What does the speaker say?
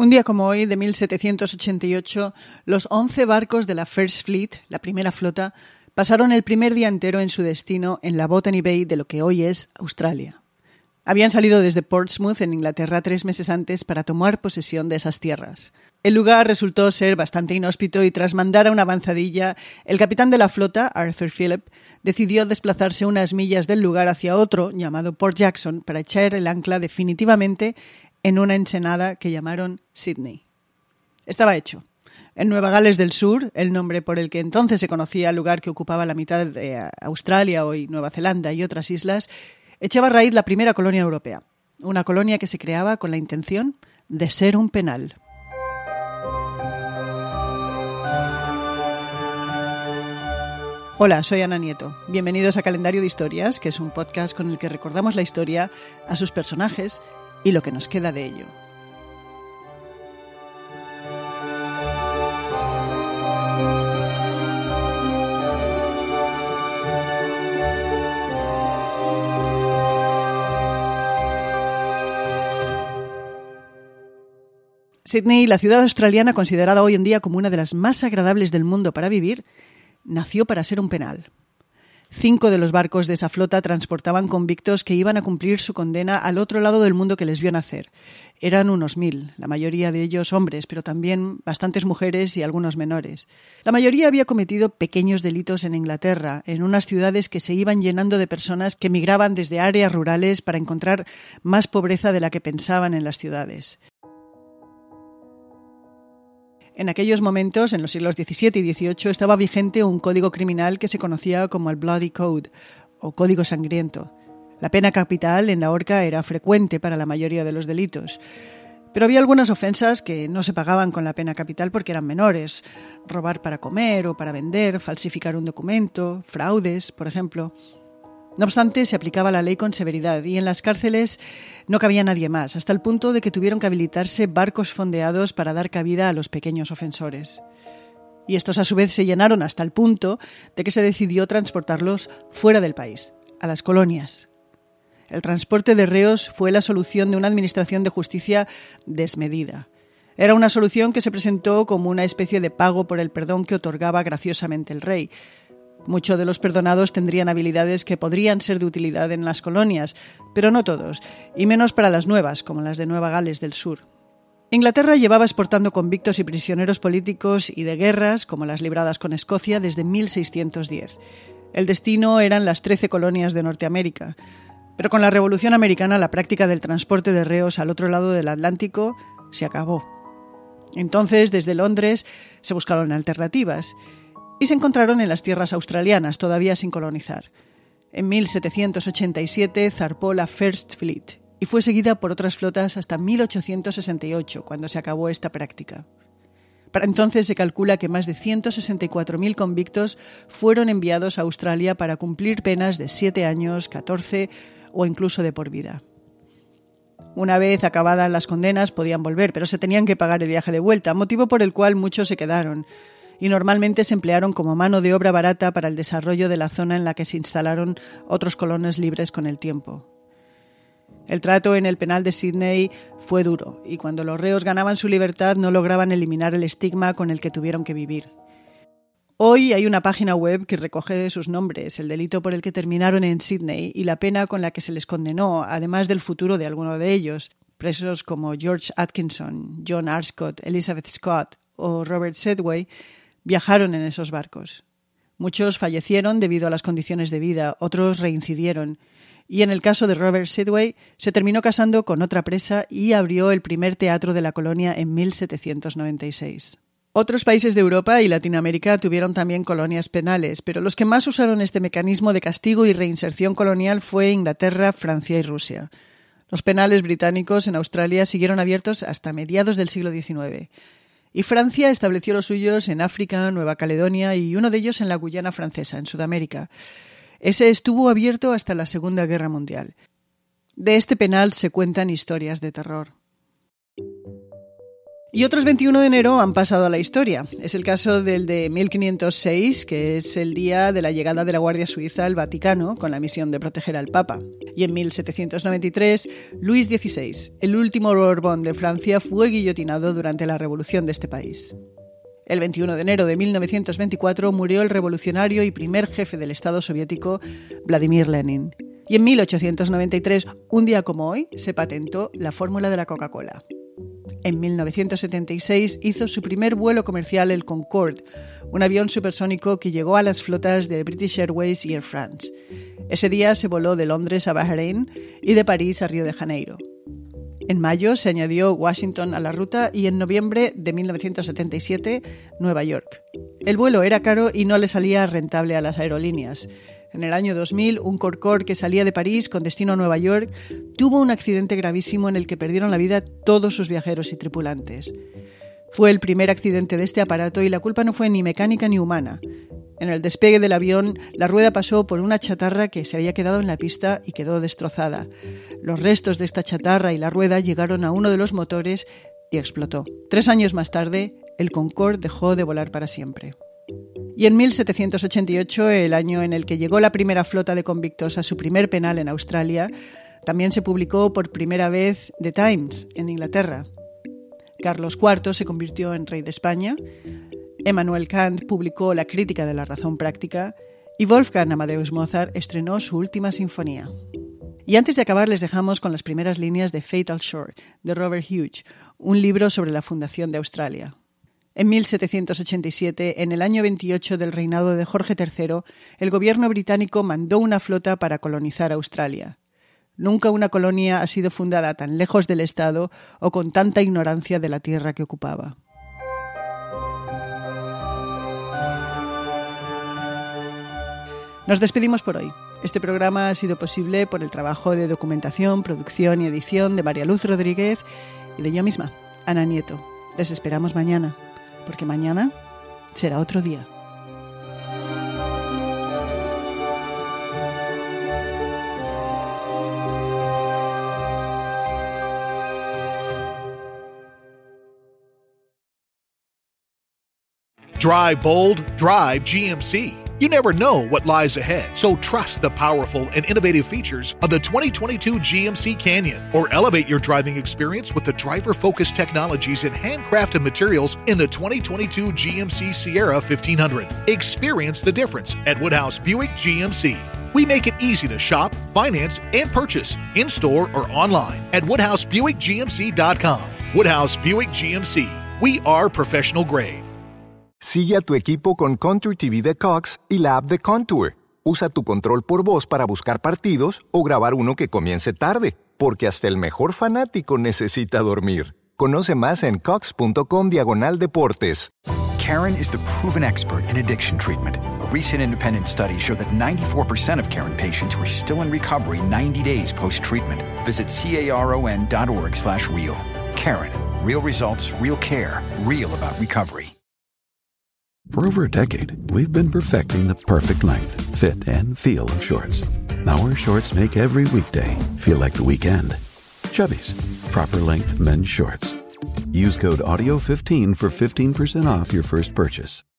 Un día como hoy, de 1788, los 11 barcos de la First Fleet, la primera flota, pasaron el primer día entero en su destino en la Botany Bay de lo que hoy es Australia. Habían salido desde Portsmouth, en Inglaterra, tres meses antes para tomar posesión de esas tierras. El lugar resultó ser bastante inhóspito y tras mandar a una avanzadilla, el capitán de la flota, Arthur Phillip, decidió desplazarse unas millas del lugar hacia otro, llamado Port Jackson, para echar el ancla definitivamente en una ensenada que llamaron Sydney. Estaba hecho. En Nueva Gales del Sur, el nombre por el que entonces se conocía el lugar que ocupaba la mitad de Australia, hoy Nueva Zelanda y otras islas, echaba raíz la primera colonia europea, una colonia que se creaba con la intención de ser un penal. Hola, soy Ana Nieto. Bienvenidos a Calendario de Historias, que es un podcast con el que recordamos la historia, a sus personajes y lo que nos queda de ello. Sydney, la ciudad australiana considerada hoy en día como una de las más agradables del mundo para vivir, nació para ser un penal. Cinco de los barcos de esa flota transportaban convictos que iban a cumplir su condena al otro lado del mundo que les vio nacer. Eran unos mil, la mayoría de ellos hombres, pero también bastantes mujeres y algunos menores. La mayoría había cometido pequeños delitos en Inglaterra, en unas ciudades que se iban llenando de personas que migraban desde áreas rurales para encontrar más pobreza de la que pensaban en las ciudades. En aquellos momentos, en los siglos XVII y XVIII, estaba vigente un código criminal que se conocía como el Bloody Code, o Código Sangriento. La pena capital en la horca era frecuente para la mayoría de los delitos. Pero había algunas ofensas que no se pagaban con la pena capital porque eran menores. Robar para comer o para vender, falsificar un documento, fraudes, por ejemplo. No obstante, se aplicaba la ley con severidad y en las cárceles no cabía nadie más, hasta el punto de que tuvieron que habilitarse barcos fondeados para dar cabida a los pequeños ofensores. Y estos a su vez se llenaron hasta el punto de que se decidió transportarlos fuera del país, a las colonias. El transporte de reos fue la solución de una administración de justicia desmedida. Era una solución que se presentó como una especie de pago por el perdón que otorgaba graciosamente el rey, Muchos de los perdonados tendrían habilidades que podrían ser de utilidad en las colonias, pero no todos, y menos para las nuevas, como las de Nueva Gales del Sur. Inglaterra llevaba exportando convictos y prisioneros políticos y de guerras, como las libradas con Escocia, desde 1610. El destino eran las trece colonias de Norteamérica. Pero con la Revolución Americana la práctica del transporte de reos al otro lado del Atlántico se acabó. Entonces, desde Londres, se buscaron alternativas y se encontraron en las tierras australianas, todavía sin colonizar. En 1787 zarpó la First Fleet y fue seguida por otras flotas hasta 1868, cuando se acabó esta práctica. Para entonces se calcula que más de 164.000 convictos fueron enviados a Australia para cumplir penas de 7 años, 14 o incluso de por vida. Una vez acabadas las condenas podían volver, pero se tenían que pagar el viaje de vuelta, motivo por el cual muchos se quedaron, y normalmente se emplearon como mano de obra barata para el desarrollo de la zona en la que se instalaron otros colonos libres con el tiempo. El trato en el penal de Sydney fue duro y cuando los reos ganaban su libertad no lograban eliminar el estigma con el que tuvieron que vivir. Hoy hay una página web que recoge sus nombres, el delito por el que terminaron en Sydney y la pena con la que se les condenó, además del futuro de alguno de ellos, presos como George Atkinson, John Arscott, Elizabeth Scott o Robert Sedway, viajaron en esos barcos. Muchos fallecieron debido a las condiciones de vida, otros reincidieron. Y en el caso de Robert Sidway, se terminó casando con otra presa y abrió el primer teatro de la colonia en 1796. Otros países de Europa y Latinoamérica tuvieron también colonias penales, pero los que más usaron este mecanismo de castigo y reinserción colonial fue Inglaterra, Francia y Rusia. Los penales británicos en Australia siguieron abiertos hasta mediados del siglo XIX y Francia estableció los suyos en África, Nueva Caledonia y uno de ellos en la Guyana francesa, en Sudamérica. Ese estuvo abierto hasta la Segunda Guerra Mundial. De este penal se cuentan historias de terror. Y otros 21 de enero han pasado a la historia. Es el caso del de 1506, que es el día de la llegada de la Guardia Suiza al Vaticano con la misión de proteger al Papa. Y en 1793, Luis XVI, el último Borbón de Francia, fue guillotinado durante la revolución de este país. El 21 de enero de 1924 murió el revolucionario y primer jefe del Estado soviético, Vladimir Lenin. Y en 1893, un día como hoy, se patentó la fórmula de la Coca-Cola. En 1976 hizo su primer vuelo comercial el Concorde, un avión supersónico que llegó a las flotas de British Airways y Air France. Ese día se voló de Londres a Bahrein y de París a Río de Janeiro. En mayo se añadió Washington a la ruta y en noviembre de 1977 Nueva York. El vuelo era caro y no le salía rentable a las aerolíneas. En el año 2000, un Concorde que salía de París con destino a Nueva York tuvo un accidente gravísimo en el que perdieron la vida todos sus viajeros y tripulantes. Fue el primer accidente de este aparato y la culpa no fue ni mecánica ni humana. En el despegue del avión, la rueda pasó por una chatarra que se había quedado en la pista y quedó destrozada. Los restos de esta chatarra y la rueda llegaron a uno de los motores y explotó. Tres años más tarde, el Concorde dejó de volar para siempre. Y en 1788, el año en el que llegó la primera flota de convictos a su primer penal en Australia, también se publicó por primera vez The Times en Inglaterra. Carlos IV se convirtió en rey de España, Emmanuel Kant publicó La crítica de la razón práctica y Wolfgang Amadeus Mozart estrenó su última sinfonía. Y antes de acabar les dejamos con las primeras líneas de Fatal Shore de Robert Hughes, un libro sobre la fundación de Australia. En 1787, en el año 28 del reinado de Jorge III, el gobierno británico mandó una flota para colonizar Australia. Nunca una colonia ha sido fundada tan lejos del Estado o con tanta ignorancia de la tierra que ocupaba. Nos despedimos por hoy. Este programa ha sido posible por el trabajo de documentación, producción y edición de María Luz Rodríguez y de yo misma, Ana Nieto. Les esperamos mañana porque mañana será otro día. Drive bold, drive GMC. You never know what lies ahead, so trust the powerful and innovative features of the 2022 GMC Canyon or elevate your driving experience with the driver focused technologies and handcrafted materials in the 2022 GMC Sierra 1500. Experience the difference at Woodhouse Buick GMC. We make it easy to shop, finance, and purchase in store or online at WoodhouseBuickGMC.com. Woodhouse Buick GMC. We are professional grade. Sigue a tu equipo con Contour TV de Cox y la app de Contour. Usa tu control por voz para buscar partidos o grabar uno que comience tarde, porque hasta el mejor fanático necesita dormir. Conoce más en cox.com diagonal deportes. Karen is the proven expert in addiction treatment. A recent independent study showed that 94% of Karen patients were still in recovery 90 days post-treatment. Visit caron.org slash real. Karen. Real results, real care, real about recovery. For over a decade, we've been perfecting the perfect length, fit, and feel of shorts. Our shorts make every weekday feel like the weekend. Chubbies, proper length men's shorts. Use code AUDIO15 for 15% off your first purchase.